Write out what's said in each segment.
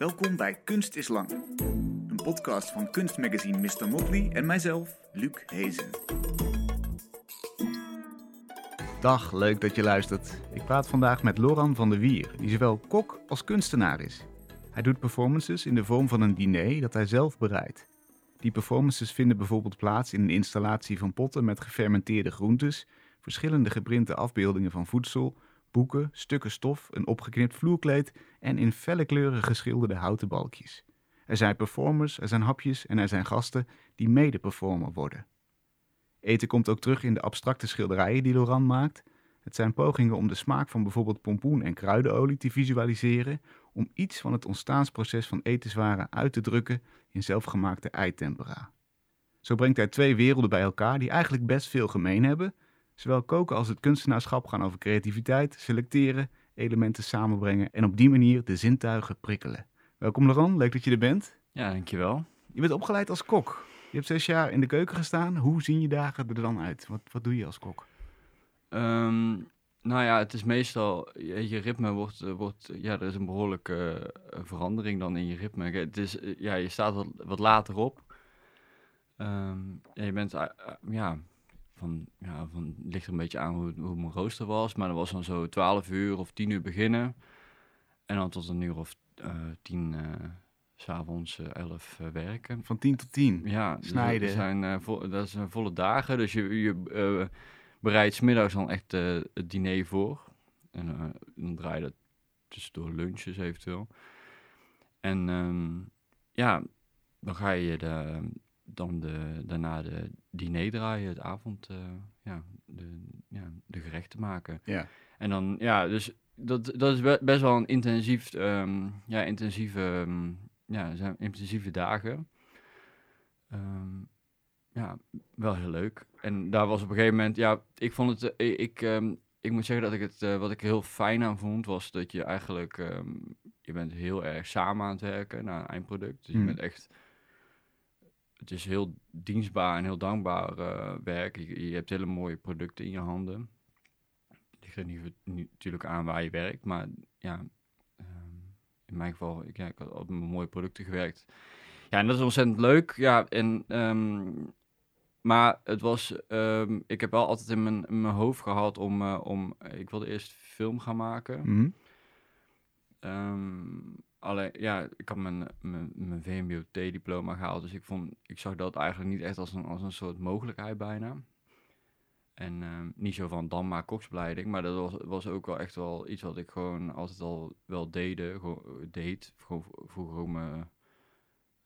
Welkom bij Kunst is Lang. Een podcast van kunstmagazine Mr. Motley en mijzelf, Luc Hezen. Dag, leuk dat je luistert. Ik praat vandaag met Loran van der Wier, die zowel kok als kunstenaar is. Hij doet performances in de vorm van een diner dat hij zelf bereidt. Die performances vinden bijvoorbeeld plaats in een installatie van potten met gefermenteerde groentes, verschillende geprinte afbeeldingen van voedsel, boeken, stukken stof, een opgeknipt vloerkleed en in felle kleuren geschilderde houten balkjes. Er zijn performers, er zijn hapjes en er zijn gasten die mede-performer worden. Eten komt ook terug in de abstracte schilderijen die Laurent maakt. Het zijn pogingen om de smaak van bijvoorbeeld pompoen en kruidenolie te visualiseren, om iets van het ontstaansproces van etenswaren uit te drukken in zelfgemaakte eitempera. Zo brengt hij twee werelden bij elkaar die eigenlijk best veel gemeen hebben. Zowel koken als het kunstenaarschap gaan over creativiteit, selecteren, elementen samenbrengen en op die manier de zintuigen prikkelen. Welkom Laurent, leuk dat je er bent. Ja, dankjewel. Je bent opgeleid als kok. Je hebt zes jaar in de keuken gestaan. Hoe zien je dagen er dan uit? Wat, wat doe je als kok? Ehm, nou ja, het is meestal, je, je ritme wordt, eh, wordt, ja, er is een behoorlijke eh, verandering dan in je ritme. Het is, eh, ja, je staat wat, wat later op. Ehm, en je bent, ja, van, ja, van, ligt er een beetje aan hoe, hoe mijn rooster was, maar dat was dan zo 12 uur of 10 uur beginnen. En dan tot een uur of eh 10 eh, s s'avonds eh 11 eh, werken. Van 10 tot 10. Ja, dus Snijden. Dat zijn, eh, vo- dat zijn volle dagen. Dus je, je eh, bereidt 's middags dan echt eh, het diner voor. En eh, dan draai je dat tussendoor lunches eventueel. En ehm, ja, dan ga je de, dan de, daarna de diner draaien, het avond, eh, ja, de, ja, de gerechten maken. Ja. En dan, ja, dus dat, dat is be- best wel een intensief, ehm, ja, intensieve, ehm, ja, zijn intensieve dagen. Ehm, ja, wel heel leuk. En daar was op een gegeven moment, ja, ik vond het, eh, ik, ehm, ik moet zeggen dat ik het, eh, wat ik heel fijn aan vond, was dat je eigenlijk, je bent heel erg samen aan het werken naar een eindproduct. Dus je Mm. bent echt, het is heel dienstbaar en heel dankbaar eh, werk. Je, je hebt hele mooie producten in je handen. Het ligt er niet, niet natuurlijk aan waar je werkt, maar ja, ehm, in mijn geval, ik, ja, ik had altijd met mooie producten gewerkt. Ja, en dat is ontzettend leuk. Ja, en, ehm, maar het was, ehm, ik heb wel altijd in mijn, in mijn hoofd gehad om, eh, om, ik wilde eerst film gaan maken. Mhm. Alleen, ja, ik had mijn, mijn, mijn VMBOT-diploma gehaald, dus ik, vond, ik zag dat eigenlijk niet echt als een, als een soort mogelijkheid bijna. En ehm, niet zo van dan maar koksbeleiding, maar dat was, was ook wel echt wel iets wat ik gewoon altijd al wel deden, gewoon, deed. Gewoon vroeger ook me,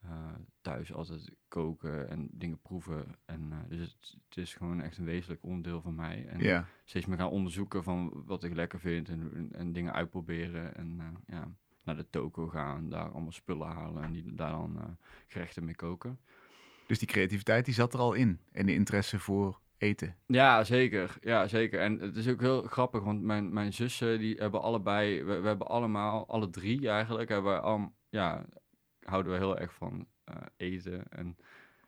eh, thuis altijd koken en dingen proeven. En, eh, dus het, het is gewoon echt een wezenlijk onderdeel van mij. En steeds meer gaan onderzoeken van wat ik lekker vind en, en, en dingen uitproberen. En eh, ja, naar de toko gaan, daar allemaal spullen halen en die, daar dan eh, gerechten mee koken. Dus die creativiteit die zat er al in. En de interesse voor eten. Ja, zeker. Ja, zeker. En het is ook heel grappig, want mijn, mijn zussen, die hebben allebei, we, we hebben allemaal, alle drie eigenlijk, hebben we al, ja, houden we heel erg van eh, eten en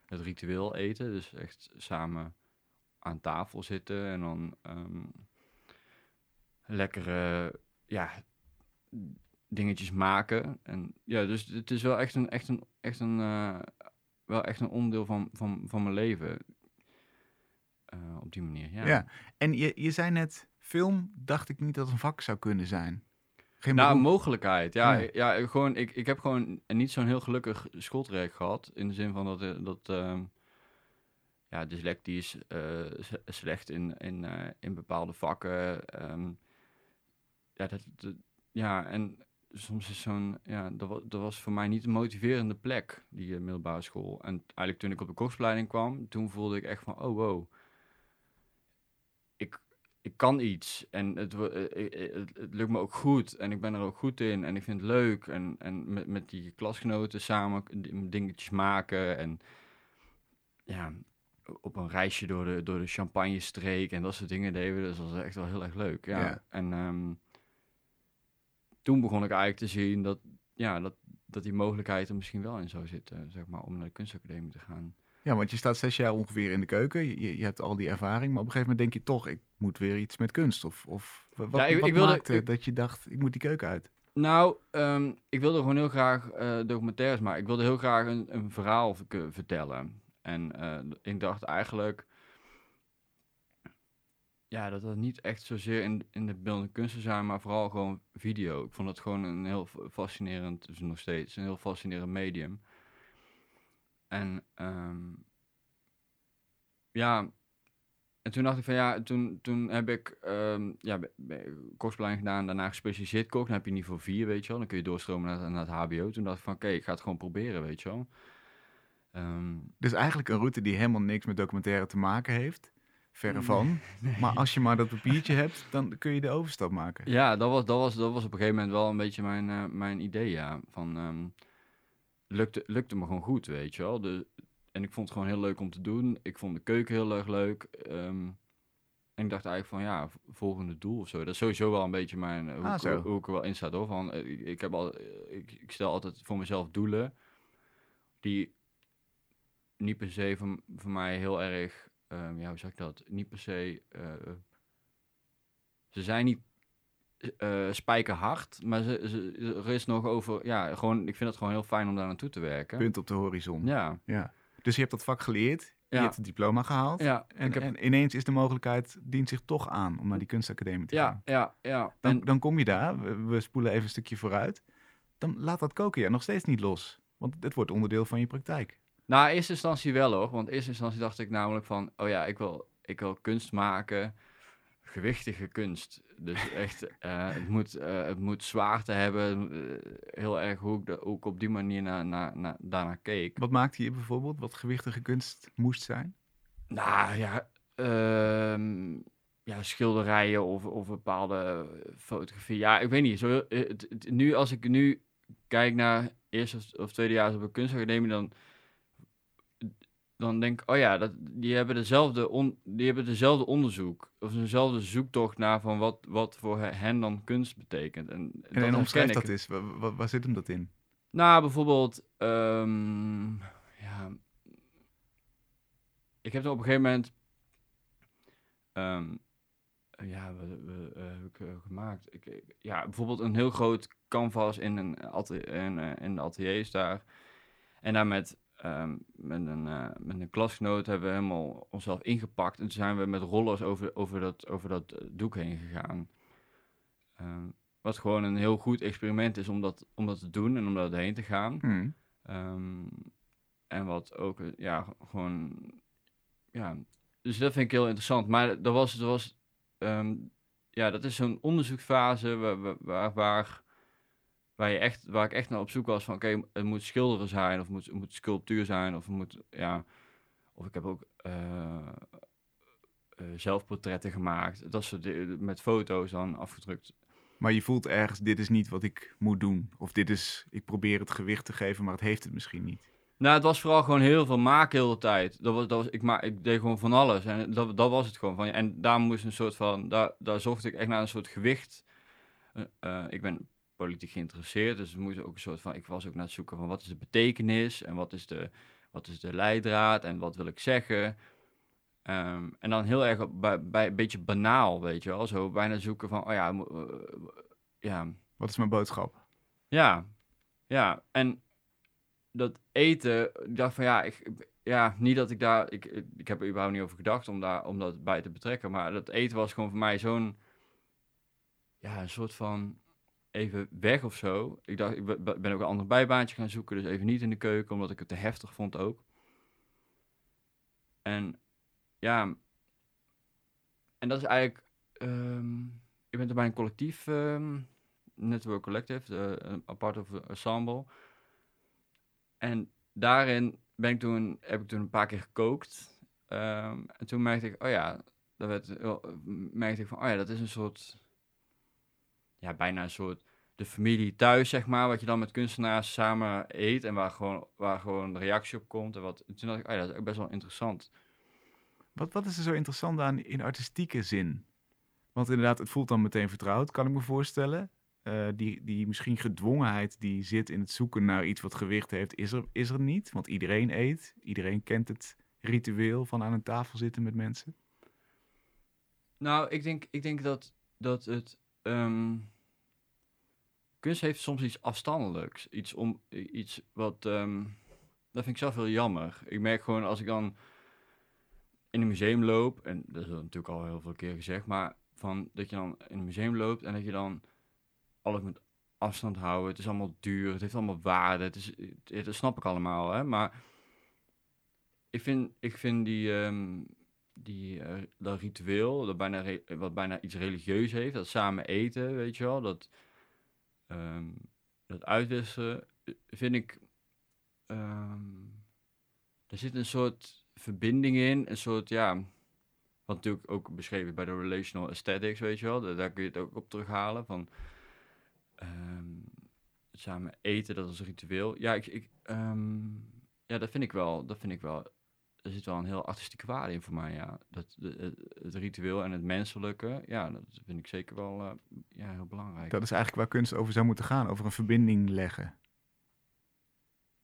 het ritueel eten. Dus echt samen aan tafel zitten en dan ehm, lekkere, ja, dingetjes maken. En ja, dus het is wel echt een, echt een, echt een, eh, wel echt een onderdeel van, van, van mijn leven. Eh, op die manier, ja. Ja. En je, je zei net, film dacht ik niet dat een vak zou kunnen zijn. Geen Nou, mogelijkheid. Ja, Ja. ja. gewoon, ik, ik heb gewoon niet zo'n heel gelukkig schooltraject gehad. In de zin van dat, eh, dat ehm, ja, dyslectie is slecht in, in, in bepaalde vakken. ehm, ja, dat, dat- ja, en soms is zo'n, ja, dat, dat was voor mij niet een motiverende plek, die eh, middelbare school. En eigenlijk toen ik op de koksopleiding kwam, toen voelde ik echt van, oh wow, ik, ik kan iets en het, eh, eh, het, het lukt me ook goed en ik ben er ook goed in en ik vind het leuk en, en met, met die klasgenoten samen dingetjes maken en ja, op een reisje door de, door de champagne-streek en dat soort dingen deden we, dus dat was echt wel heel erg leuk. Ja. Ja. En ehm, toen begon ik eigenlijk te zien dat, ja, dat, dat die mogelijkheid er misschien wel in zou zitten, zeg maar, om naar de kunstacademie te gaan. Ja, want je staat zes jaar ongeveer in de keuken. Je, je, hebt al die ervaring. Maar op een gegeven moment denk je toch, ik moet weer iets met kunst. Of, of wa- wat, Ja, ik- wat ik wilde- maakte ik- dat je dacht, ik moet die keuken uit? Nou, ehm, ik wilde gewoon heel graag eh, documentaires maken. Ik wilde heel graag een, een verhaal vertellen. En eh, ik dacht eigenlijk... Ja, dat dat niet echt zozeer in, in de beeldende kunsten zijn, maar vooral gewoon video. Ik vond het gewoon een heel fa- fascinerend, dus nog steeds, een heel fascinerend medium. En ehm, ja, en toen dacht ik van ja, toen, toen heb ik ehm ja, kostplein gedaan, daarna gespecialiseerd kok. Dan heb je niveau 4, weet je wel. Dan kun je doorstromen naar, naar het HBO. Toen dacht ik van oké, ik ga het gewoon proberen, weet je wel. Ehm, Dus eigenlijk een route die helemaal niks met documentaire te maken heeft. Verre van. Maar als je maar dat papiertje hebt, dan kun je de overstap maken. ja, dat was, dat, was, dat was op een gegeven moment wel een beetje mijn, eh, mijn idee, ja. Van, ehm, lukte, lukte me gewoon goed, weet je wel. De, en ik vond het gewoon heel leuk om te doen. Ik vond de keuken heel erg leuk. ehm, en ik dacht eigenlijk van, ja, volgende doel of zo. Dat is sowieso wel een beetje mijn, eh, hoe, Ah, ik, hoe ik er wel in sta, hoor. Van, eh, ik, ik heb al, ik, ik stel altijd voor mezelf doelen die niet per se van, voor mij heel erg, ehm, ja, hoe zeg ik dat? Niet per se, eh, ze zijn niet eh spijkerhard, maar ze, ze, er is nog over, ja, gewoon, ik vind het gewoon heel fijn om daar naartoe te werken. Punt op de horizon. Ja, Ja. Dus je hebt dat vak geleerd. Je Ja. hebt het diploma gehaald. ja, En, ik heb, en ineens is de mogelijkheid, dient zich toch aan om naar die kunstacademie te ja, gaan. ja, ja. Dan, En, dan kom je daar, we, we spoelen even een stukje vooruit. Dan laat dat koken ja nog steeds niet los. Want het wordt onderdeel van je praktijk. Nou, in eerste instantie wel hoor, want in eerste instantie dacht ik namelijk van, oh ja, ik wil, ik wil kunst maken, gewichtige kunst. Dus echt, eh, het, moet, eh, het moet zwaarte hebben, eh, heel erg hoe ik, de, hoe ik op die manier naar, naar, naar, daarnaar keek. Wat maakte je bijvoorbeeld wat gewichtige kunst moest zijn? Nou ja, ehm, ja schilderijen of, of bepaalde fotografie. Ja, ik weet niet. Zo, het- het- nu, als ik nu kijk naar eerste of, of tweede jaar op een kunstacademie, dan, dan denk ik, oh ja, dat, die, hebben dezelfde on, die hebben dezelfde onderzoek. Of dezelfde zoektocht naar van wat, wat voor hen dan kunst betekent. En, En, en omschrijf ik. dat eens. Waar, waar, zit hem dat in? Nou, bijvoorbeeld, ehm, ja, ik heb er op een gegeven moment, ehm, ja, wat, wat, eh, heb ik eh, gemaakt? Ik, ik- ja, bijvoorbeeld een heel groot canvas in een atelier, in, eh, in de ateliers daar. En daar met, ehm, met, een, eh, met een klasgenoot hebben we helemaal onszelf ingepakt. En toen zijn we met rollers over, over, dat, over dat eh, doek heen gegaan. Ehm, wat gewoon een heel goed experiment is om dat, om dat te doen en om daar heen te gaan. Hmm. Ehm, en wat ook, eh, ja, gewoon, ja. Dus dat vind ik heel interessant. Maar dat was, dat was, ja, dat is zo'n onderzoeksfase waar, waar- waar, waar, je echt, waar ik echt naar op zoek was van, oké, het moet schilderen zijn, of het moet, het moet sculptuur zijn, of het moet, ja, of ik heb ook eh, eh, zelfportretten gemaakt, dat soort dingen, met foto's dan afgedrukt. Maar je voelt ergens, dit is niet wat ik moet doen. Of dit is, ik probeer het gewicht te geven, maar het heeft het misschien niet. Nou, het was vooral gewoon heel veel maken heel de tijd. Dat was, dat was, ik, ma ik deed gewoon van alles. En dat, dat was het gewoon. Van, en daar moest een soort van... Daar, daar zocht ik echt naar een soort gewicht. Eh, ik ben politiek geïnteresseerd. Dus we moesten ook een soort van... Ik was ook naar het zoeken van wat is de betekenis... En wat is de, wat is de leidraad... En wat wil ik zeggen... Ehm, en dan heel erg bij, bij een beetje banaal, weet je wel. Zo bijna zoeken van... Oh ja, eh, ja, Wat is mijn boodschap? ja, ja. En dat eten, ik dacht van ja, ik, ja, niet dat ik daar, ik, ik ik heb er überhaupt niet over gedacht om, daar, om dat bij te betrekken, maar dat eten was gewoon voor mij zo'n, ja, een soort van even weg of zo. Ik dacht, ik be- be- ben ook een ander bijbaantje gaan zoeken, dus even niet in de keuken, omdat ik het te heftig vond ook. En ja, en dat is eigenlijk, ehm, ik ben er bij een collectief, ehm, Network Collective, een apart of ensemble. En daarin ben ik toen, heb ik toen een paar keer gekookt. Ehm, en toen merkte ik, oh ja, dat werd, merkte ik van, oh ja, dat is een soort, ja, bijna een soort de familie thuis, zeg maar, wat je dan met kunstenaars samen eet en waar gewoon, waar gewoon een reactie op komt. En wat, en toen dacht ik, oh ja, dat is ook best wel interessant. Wat, wat is er zo interessant aan in artistieke zin? Want inderdaad, het voelt dan meteen vertrouwd, kan ik me voorstellen. Eh, die, die misschien gedwongenheid die zit in het zoeken naar iets wat gewicht heeft, is er, is er niet. Want iedereen eet, iedereen kent het ritueel van aan een tafel zitten met mensen. Nou, ik denk, ik denk dat, dat het. Ehm, kunst heeft soms iets afstandelijks. Iets, om, iets wat... ehm, dat vind ik zelf heel jammer. Ik merk gewoon als ik dan in een museum loop... En dat is natuurlijk al heel veel keer gezegd... Maar van dat je dan in een museum loopt en dat je dan alles moet afstand houden. Het is allemaal duur, het heeft allemaal waarde. Het is, dat snap ik allemaal, hè. Maar ik vind, ik vind die, ehm, die, eh, dat ritueel, dat bijna wat bijna iets religieus heeft, dat samen eten, weet je wel, dat, ehm, dat uitwisselen, eh, vind ik, ehm, er zit een soort verbinding in, een soort, ja, wat natuurlijk ook beschreven bij de relational aesthetics, weet je wel, daar, daar kun je het ook op terughalen, van ehm, samen eten, dat is ritueel. Ja, ik, ik, ja, dat vind ik wel, dat vind ik wel er zit wel een heel artistieke waarde in voor mij, ja. Dat, de, het, ritueel en het menselijke, ja, dat vind ik zeker wel eh, ja, heel belangrijk. Dat is eigenlijk waar kunst over zou moeten gaan, over een verbinding leggen.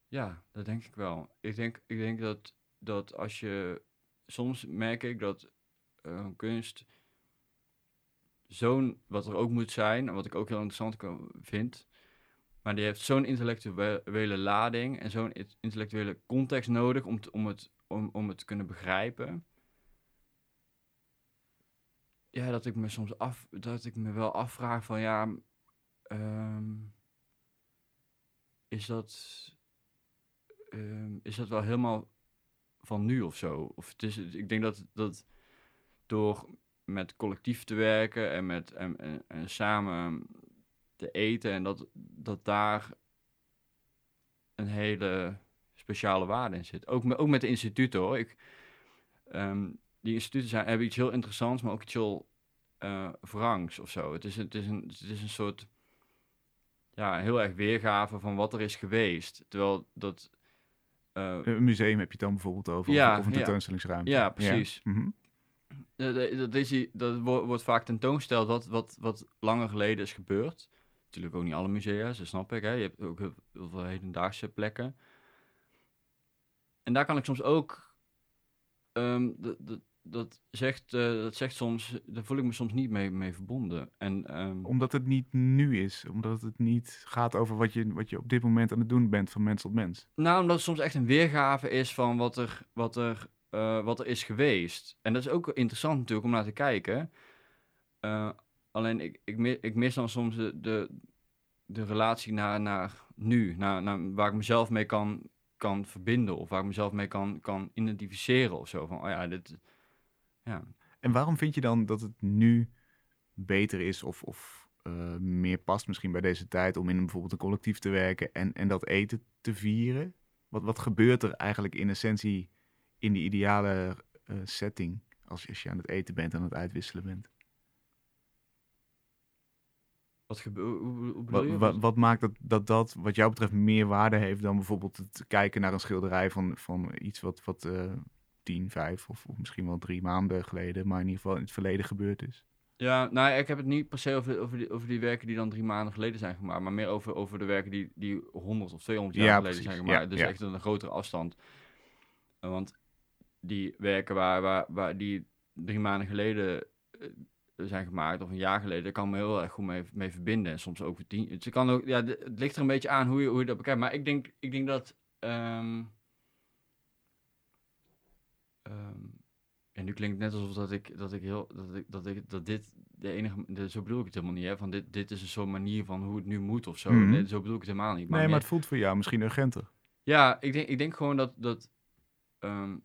Ja, dat denk ik wel. Ik denk, ik denk dat, dat als je... Soms merk ik dat eh, kunst zo'n... Wat er ook moet zijn, en wat ik ook heel interessant vind... Maar die heeft zo'n intellectuele lading en zo'n intellectuele context nodig om, om, het, om, om het te kunnen begrijpen. Ja, dat ik me soms af, dat ik me wel afvraag van ja, ehm, is dat, ehm, is dat wel helemaal van nu of zo? Of het is, ik denk dat, dat door met collectief te werken en, met, en, en samen te eten en dat, dat daar een hele speciale waarde in zit. Ook, met, ook met de instituten hoor. Ik, ehm, die instituten zijn, hebben iets heel interessants, maar ook iets heel wrangs of zo. Het is, het, is een, het is een soort, ja, heel erg weergave van wat er is geweest. Terwijl dat... eh, Een museum heb je dan bijvoorbeeld over, Ja, of, een ja. tentoonstellingsruimte. Ja, precies. Eh, de- Dat, is, dat wo- wordt vaak tentoongesteld wat, wat, wat langer geleden is gebeurd. Natuurlijk ook niet alle musea, dat snap ik. Hè. Je hebt ook heel, veel hedendaagse plekken. En daar kan ik soms ook... dat, dat, dat, zegt, eh, dat zegt soms... Daar voel ik me soms niet mee, mee verbonden. En, ehm, Omdat het niet nu is. Omdat het niet gaat over wat je, wat je op dit moment aan het doen bent van mens tot mens. Nou, omdat het soms echt een weergave is van wat er, wat er, eh, wat er is geweest. En dat is ook interessant natuurlijk om naar te kijken. Eh, alleen ik, ik, mi- ik mis dan soms de, de, relatie naar, naar nu. Naar, naar waar ik mezelf mee kan, kan verbinden. Of waar ik mezelf mee kan, kan identificeren of zo. Van, oh ja, dit... Ja. En waarom vind je dan dat het nu beter is of, of eh, meer past misschien bij deze tijd om in bijvoorbeeld een collectief te werken en, en dat eten te vieren? Wat, wat gebeurt er eigenlijk in essentie in die ideale eh, setting als, als je aan het eten bent en aan het uitwisselen bent? Wat. Hoe, hoe Wat, je? wat, wat maakt dat, dat dat wat jou betreft meer waarde heeft dan bijvoorbeeld het kijken naar een schilderij van, van iets wat, wat eh, tien, vijf of, of misschien wel drie maanden geleden, maar in ieder geval in het verleden gebeurd is? Ja, nou, ik heb het niet per se over, over, die, over die werken die dan drie maanden geleden zijn gemaakt, maar meer over, over de werken die, die 100 of 200 jaar Ja, geleden precies. zijn Ja, gemaakt. dus ja. echt een grotere afstand. Want die werken waar, waar, waar die drie maanden geleden eh, zijn gemaakt, of een jaar geleden, kan ik me heel erg goed mee, mee verbinden. En soms ook tien. Het, kan ook, ja, het ligt er een beetje aan hoe je, hoe je dat bekijkt. Maar ik denk, ik denk dat. ehm, ehm, en nu klinkt het net alsof dat ik, dat ik heel, dat ik, dat ik, dat dit de enige, de, zo bedoel ik het helemaal niet, hè, van dit, dit is een soort manier van hoe het nu moet of zo. Mhm. Nee, zo bedoel ik het helemaal niet. nee, maar het voelt voor jou misschien urgenter. ja, ik denk, ik denk gewoon dat, dat, ehm,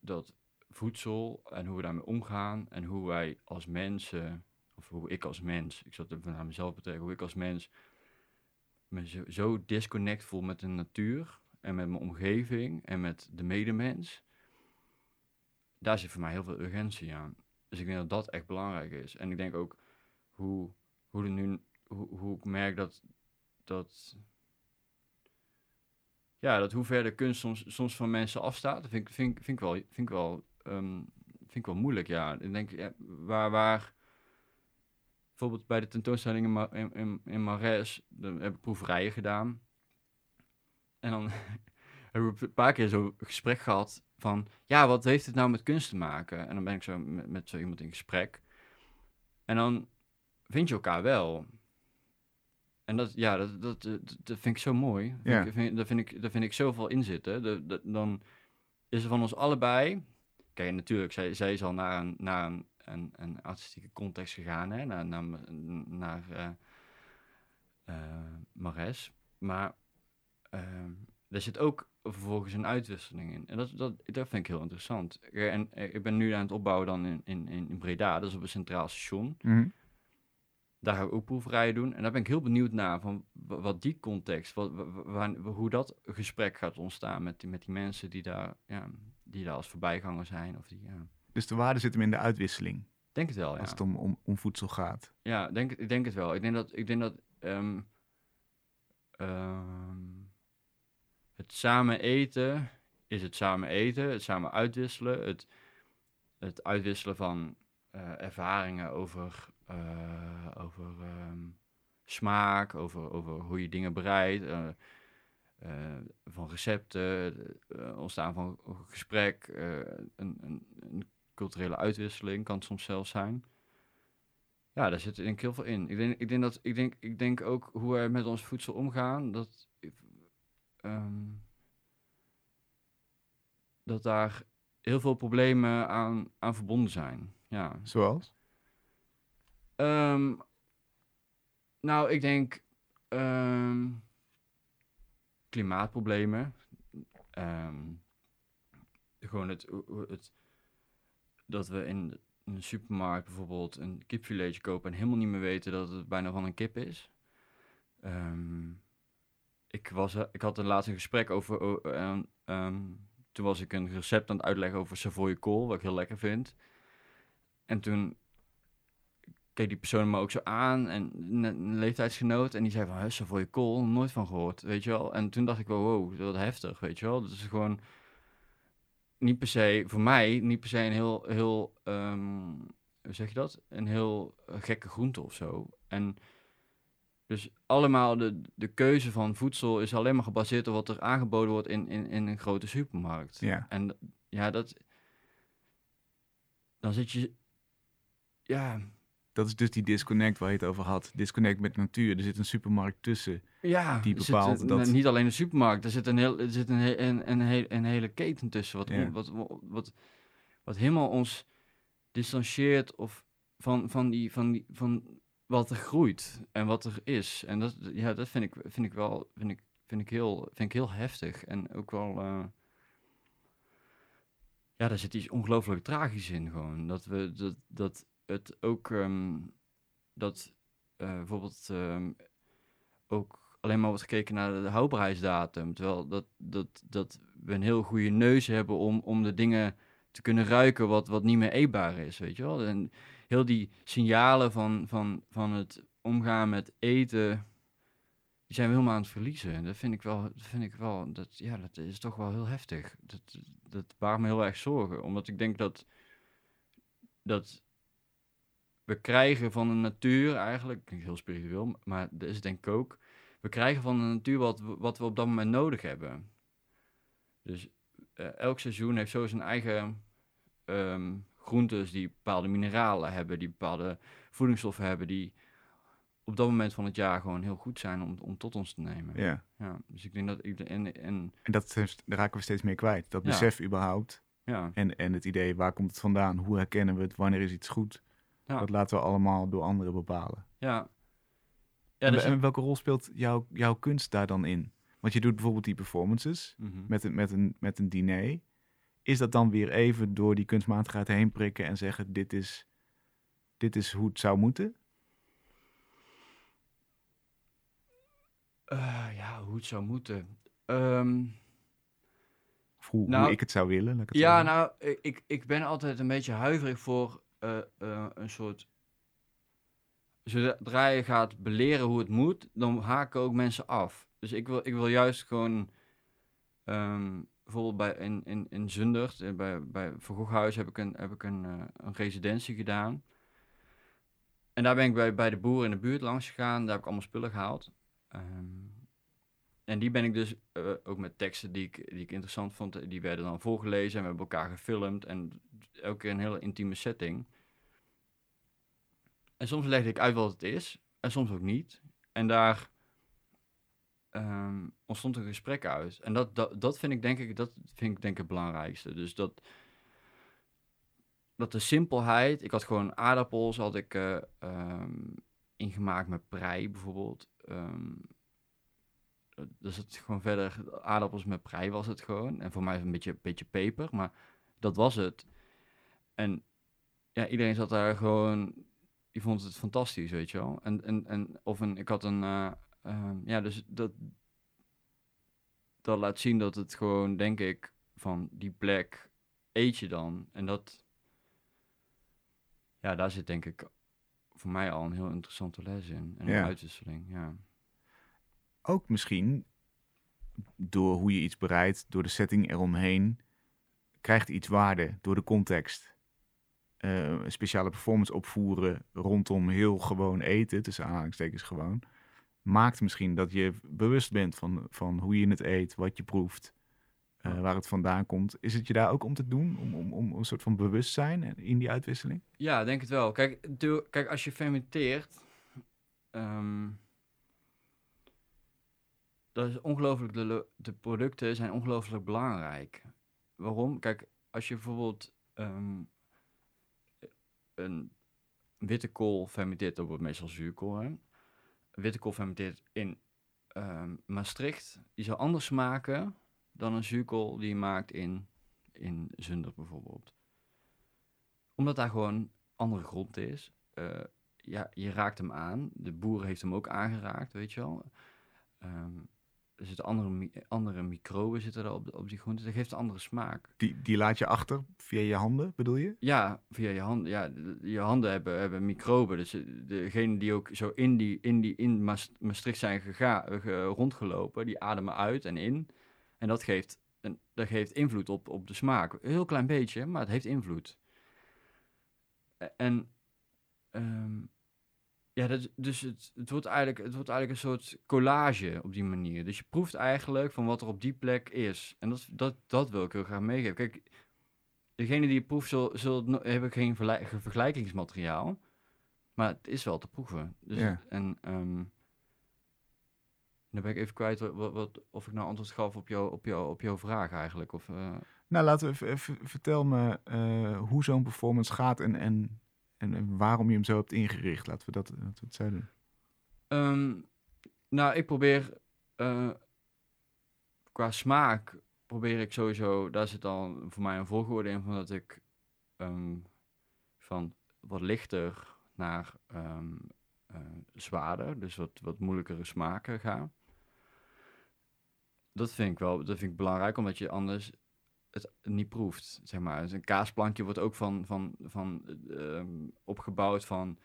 dat voedsel en hoe we daarmee omgaan en hoe wij als mensen, of hoe ik als mens, ik zal het even naar mezelf betrekken, hoe ik als mens me zo, disconnect voel met de natuur en met mijn omgeving en met de medemens. Daar zit voor mij heel veel urgentie aan. Dus ik denk dat dat echt belangrijk is. En ik denk ook hoe, hoe, nu, hoe, hoe ik merk dat, dat ja, dat hoe ver de kunst soms, soms van mensen afstaat, vind, vind ik wel, vind ik wel, ehm, vind ik wel moeilijk, ja. Ik denk, ja, waar, waar, bijvoorbeeld bij de tentoonstelling in, Ma- in, in, in Marais, dan heb ik proeverijen gedaan. En dan hebben we een paar keer zo'n gesprek gehad van, ja, wat heeft het nou met kunst te maken? En dan ben ik zo met, met zo iemand in gesprek. En dan vind je elkaar wel. en dat, ja, dat, dat, dat, dat vind ik zo mooi. Vind Ja. ik, vind, daar, vind ik, daar vind ik zoveel in zitten. De, de- dan is er van ons allebei... Kijk, natuurlijk, zij, zij is al naar een, naar een, een, een artistieke context gegaan, hè, naar, naar, naar eh, Mares. Maar ehm er zit ook vervolgens een uitwisseling in. En dat, dat, dat vind ik heel interessant. En eh, ik ben nu aan het opbouwen dan in, in, in Breda, dat is op een centraal station. Mhm. Daar ga ik ook proeverijen doen. En daar ben ik heel benieuwd naar, van wa- wat die context, wat, wa- wa- waar- hoe dat gesprek gaat ontstaan met die, met die mensen die daar, ja, die daar als voorbijganger zijn. Of die, ja. Dus de waarde zit hem in de uitwisseling, Denk het wel, ja. als het om, om, om voedsel gaat. Ja, denk, ik denk het wel. Ik denk dat, ik denk dat ehm, ehm, het samen eten is het samen eten, het samen uitwisselen, het, het uitwisselen van eh, ervaringen over, eh, over ehm, smaak, over, over hoe je dingen bereidt, eh, van recepten, eh, ontstaan van gesprek, eh, een, een, een culturele uitwisseling kan het soms zelfs zijn. Ja, daar zit denk ik heel veel in. Ik denk, ik denk, dat, ik denk, ik denk ook hoe wij met ons voedsel omgaan, dat, ehm, dat daar heel veel problemen aan, aan verbonden zijn. Ja. Zoals? Ehm, nou, ik denk ehm, klimaatproblemen. Ehm, gewoon het, het, dat we in een supermarkt bijvoorbeeld een kipfiletje kopen en helemaal niet meer weten dat het bijna van een kip is. Ehm, ik, was, er- ik had een gesprek over. ehm, toen was ik een recept aan het uitleggen over Savoy kool, wat ik heel lekker vind. En toen keek die persoon me ook zo aan en een, leeftijdsgenoot en die zei van, hè, Savoy kool, nooit van gehoord, weet je wel. En toen dacht ik wel, wow, wat heftig, weet je wel. Dat is gewoon niet per se, voor mij, niet per se een heel, heel, ehm, hoe zeg je dat? Een heel gekke groente of zo. En dus allemaal de, de keuze van voedsel is alleen maar gebaseerd op wat er aangeboden wordt in, in, in een grote supermarkt. Ja. En ja, dat, dan zit je, ja, Dat is dus die disconnect waar je het over had. Disconnect met natuur. Er zit een supermarkt tussen. Ja, die zit bepaalt een- dat- Niet alleen de supermarkt, er zit een, heel, er zit een, een, een, he- een hele keten tussen. Wat, Ja. on- wat, wat, wat, wat helemaal ons distancieert of van, van, die, van, die, van wat er groeit en wat er is. En dat, ja, dat vind ik, vind ik wel vind ik, vind ik heel, vind ik heel heftig. En ook wel. eh, ja, daar zit iets ongelooflijk tragisch in gewoon. Dat we dat, dat het ook. ehm, dat eh, bijvoorbeeld ehm, ook alleen maar wordt gekeken naar de houdbaarheidsdatum. Terwijl dat, dat, dat we een heel goede neus hebben om, om de dingen te kunnen ruiken wat, wat niet meer eetbaar is, weet je wel. En heel die signalen van, van, van het omgaan met eten, die zijn we helemaal aan het verliezen. En dat vind ik wel, dat vind ik wel, dat, ja, dat is toch wel heel heftig. Dat, dat baart me heel erg zorgen, omdat ik denk dat, dat we krijgen van de natuur eigenlijk, heel spiritueel, maar dat is denk ik ook, we krijgen van de natuur wat, we- wat we op dat moment nodig hebben. Dus eh, elk seizoen heeft zo zijn eigen ehm, groentes die bepaalde mineralen hebben, die bepaalde voedingsstoffen hebben, die op dat moment van het jaar gewoon heel goed zijn om, om tot ons te nemen. Ja. Ja, dus ik denk dat ik, en, en En dat daar raken we steeds meer kwijt. Dat Ja. besef überhaupt. ja, En, en het idee, waar komt het vandaan? Hoe herkennen we het? Wanneer is iets goed? Ja. Dat laten we allemaal door anderen bepalen. ja. Ja, en, dus en welke rol speelt jouw, jouw kunst daar dan in? Want je doet bijvoorbeeld die performances Mhm. met een, met, een, met een diner. Is dat dan weer even door die kunstmatigheid heen prikken en zeggen: dit is, dit is hoe het zou moeten? Eh, ja, hoe het zou moeten. Of hoe, hoe Nou, ik het zou willen? het Ja, nou, ik, ik ben altijd een beetje huiverig voor eh, eh, een soort... Zodra je gaat beleren hoe het moet, dan haken ook mensen af. Dus ik wil, ik wil juist gewoon... ehm, bijvoorbeeld bij, in, in, in Zundert, eh, bij, bij Van heb ik een, heb ik een, een residentie gedaan. En daar ben ik bij, bij de boeren in de buurt langs gegaan. Daar heb ik allemaal spullen gehaald. Ehm, en die ben ik dus eh, ook met teksten die ik, die ik interessant vond, eh, die werden dan voorgelezen en we hebben elkaar gefilmd. En elke keer een hele intieme setting. En soms legde ik uit wat het is en soms ook niet. En daar ehm, ontstond een gesprek uit. En dat, dat, dat vind ik denk ik, dat vind ik denk ik het belangrijkste. Dus dat, dat de simpelheid, ik had gewoon aardappels, had ik eh, ehm, ingemaakt met prei bijvoorbeeld. Ehm, dus het gewoon verder, aardappels met prei was het gewoon. En voor mij een beetje, beetje peper, maar dat was het. En ja, iedereen zat daar gewoon, die vond het fantastisch, weet je wel. En, en, en of een, ik had een, uh, ja, dus dat, dat laat zien dat het gewoon, denk ik, van die plek eet je dan. En dat, ja, daar zit denk ik voor mij al een heel interessante les in. En een uitwisseling, ja. Ook misschien door hoe je iets bereidt, door de setting eromheen, krijgt iets waarde door de context. Uh, een speciale performance opvoeren rondom heel gewoon eten, tussen aanhalingstekens gewoon, maakt misschien dat je bewust bent van, van hoe je het eet, wat je proeft, uh, waar het vandaan komt. Is het je daar ook om te doen, om, om, om een soort van bewustzijn in die uitwisseling? Ja, denk het wel. Kijk, kijk als je fermenteert, um, dat is ongelooflijk, de, de producten zijn ongelooflijk belangrijk. Waarom? Kijk, als je bijvoorbeeld um, een witte kool fermenteert, dat wordt meestal zuurkool. Witte kool fermenteert in um, Maastricht, die zal anders smaken dan een zuurkool die je maakt in, in Zunder bijvoorbeeld. Omdat daar gewoon andere grond is. Uh, ja, je raakt hem aan. De boer heeft hem ook aangeraakt, weet je wel. Um, er zitten andere, andere microben zitten er op, op die groente. Dat geeft een andere smaak. Die, die laat je achter via je handen, bedoel je? Ja, via je handen. Ja, je handen hebben, hebben microben. Dus degene die ook zo in, die, in, die, in Maastricht zijn gega, rondgelopen, die ademen uit en in. En dat geeft, een, dat geeft invloed op, op de smaak. Een heel klein beetje, maar het heeft invloed. En um, ja, dat, dus het, het, wordt eigenlijk, het wordt eigenlijk een soort collage op die manier. Dus je proeft eigenlijk van wat er op die plek is. En dat, dat, dat wil ik heel graag meegeven. Kijk, degene die je proeft, zullen, zullen, hebben geen vergelijkingsmateriaal. Maar het is wel te proeven. Dus ja. En um, dan ben ik even kwijt wat, wat, of ik nou antwoord gaf op, jou, op, jou, op jouw vraag eigenlijk. Of, uh... Nou, laten we even, vertel me uh, hoe zo'n performance gaat en, en en, waarom je hem zo hebt ingericht. Laten we dat, laten we het doen. Um, nou, ik probeer uh, qua smaak probeer ik sowieso, daar zit al voor mij een volgorde in van dat ik um, van wat lichter naar um, uh, zwaarder, dus wat, wat moeilijkere smaken ga. Dat vind ik wel, dat vind ik belangrijk, omdat je anders het niet proeft, zeg maar. Dus een kaasplankje wordt ook van, van, van uh, opgebouwd van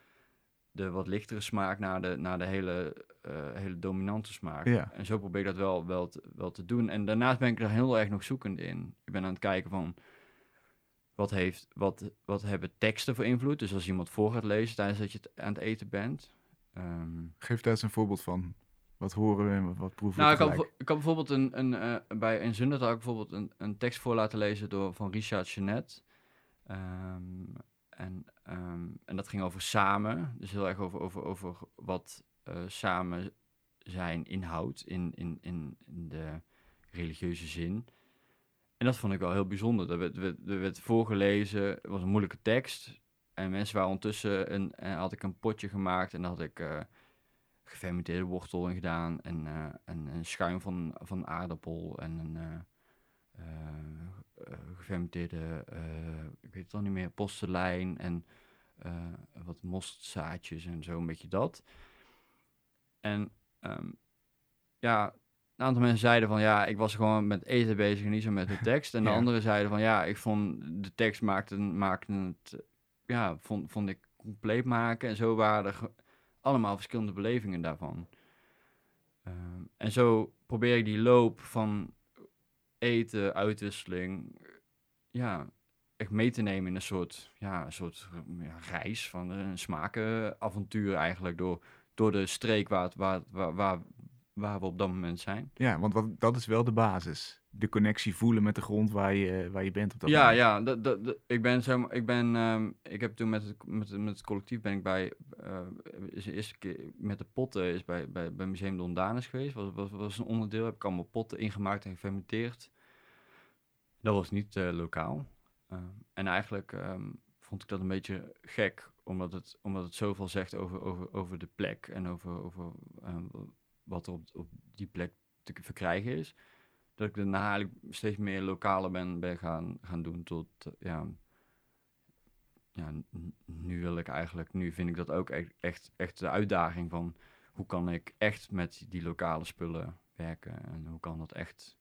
de wat lichtere smaak naar de, naar de hele, uh, hele dominante smaak. Ja. En zo probeer ik dat wel, wel, te, wel te doen. En daarnaast ben ik er heel erg nog zoekend in. Ik ben aan het kijken van wat, heeft, wat, wat hebben teksten voor invloed. Dus als iemand voor gaat lezen tijdens dat je het aan het eten bent. Um, Geef daar eens een voorbeeld van. Wat horen we en wat proeven we Nou, ik kan, ik kan bijvoorbeeld een, een, uh, bij een Zundert had ik bijvoorbeeld een, een tekst voor laten lezen door, van Richard Chenet. Um, en, um, en dat ging over samen, dus heel erg over, over, over wat uh, samen zijn inhoudt in, in, in, in de religieuze zin. En dat vond ik wel heel bijzonder. Er werd, werd, er werd voorgelezen, het was een moeilijke tekst. En mensen waren ondertussen, een, en had ik een potje gemaakt en dan had ik... Uh, gefermenteerde wortel in gedaan en, uh, en een schuim van, van aardappel en een uh, uh, gefermenteerde, ik weet het al niet meer, postelijn en wat mostzaadjes en zo, een beetje dat. En um, ja, een aantal mensen zeiden van ja, ik was gewoon met eten bezig en niet zo met de tekst. En de ja. anderen zeiden van ja, ik vond de tekst maakte, maakte het, ja, vond, vond ik compleet maken. En zo waren er allemaal verschillende belevingen daarvan. Uh, en zo probeer ik die loop van eten, uitwisseling, ja, echt mee te nemen in een soort, ja, een soort ja, reis van een smakenavontuur eigenlijk door, door de streek waar, waar, waar, waar we op dat moment zijn. Ja, want wat, dat is wel de basis. De connectie voelen met de grond waar je, waar je bent op dat Ja, moment. ja, dat, dat, dat- ik ben zo, ik ben, ehm, ik heb toen met het, met, met het collectief ben ik bij, eh, is de eerste keer met de potten is bij, bij, bij Museum Dondanus geweest. Was, was, was een onderdeel, heb ik allemaal potten ingemaakt en gefermenteerd. Dat was niet eh, lokaal. Ehm, en eigenlijk ehm, vond ik dat een beetje gek, omdat het, omdat het zoveel zegt over, over, over de plek en over, over wat er op, op die plek te verkrijgen is. Dat ik daarna eigenlijk steeds meer lokale ben, ben gaan, gaan doen tot, eh, ja, ja, nu wil ik eigenlijk, nu vind ik dat ook echt, echt, echt de uitdaging van hoe kan ik echt met die lokale spullen werken en hoe kan dat echt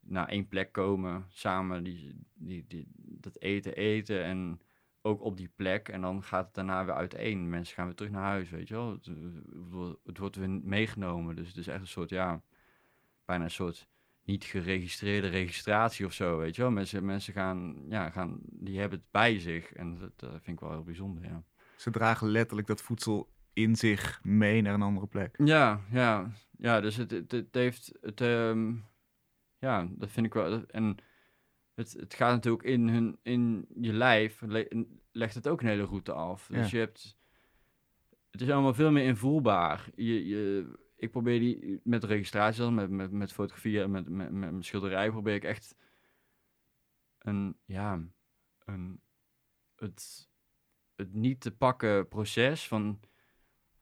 naar één plek komen, samen die, die, die, dat eten eten en ook op die plek en dan gaat het daarna weer uiteen. Mensen gaan weer terug naar huis, weet je wel. Het, het wordt- het wordt weer meegenomen, dus het is echt een soort, ja, bijna een soort niet geregistreerde registratie of zo, weet je wel. Mensen, mensen gaan, ja, gaan, die hebben het bij zich en dat, eh, vind ik wel heel bijzonder, ja. Ze dragen letterlijk dat voedsel in zich mee naar een andere plek. Ja, ja, ja, dus het, het, het heeft, het, ehm, ja, dat vind ik wel, en het, het gaat natuurlijk in, hun, in je lijf, le- legt het ook een hele route af. Dus Ja. je hebt, het is allemaal veel meer invoelbaar. Je, je, ik probeer die, met registratie met, met, met fotografie en met, met, met, schilderij, probeer ik echt een, ja, een, het, het niet te pakken proces van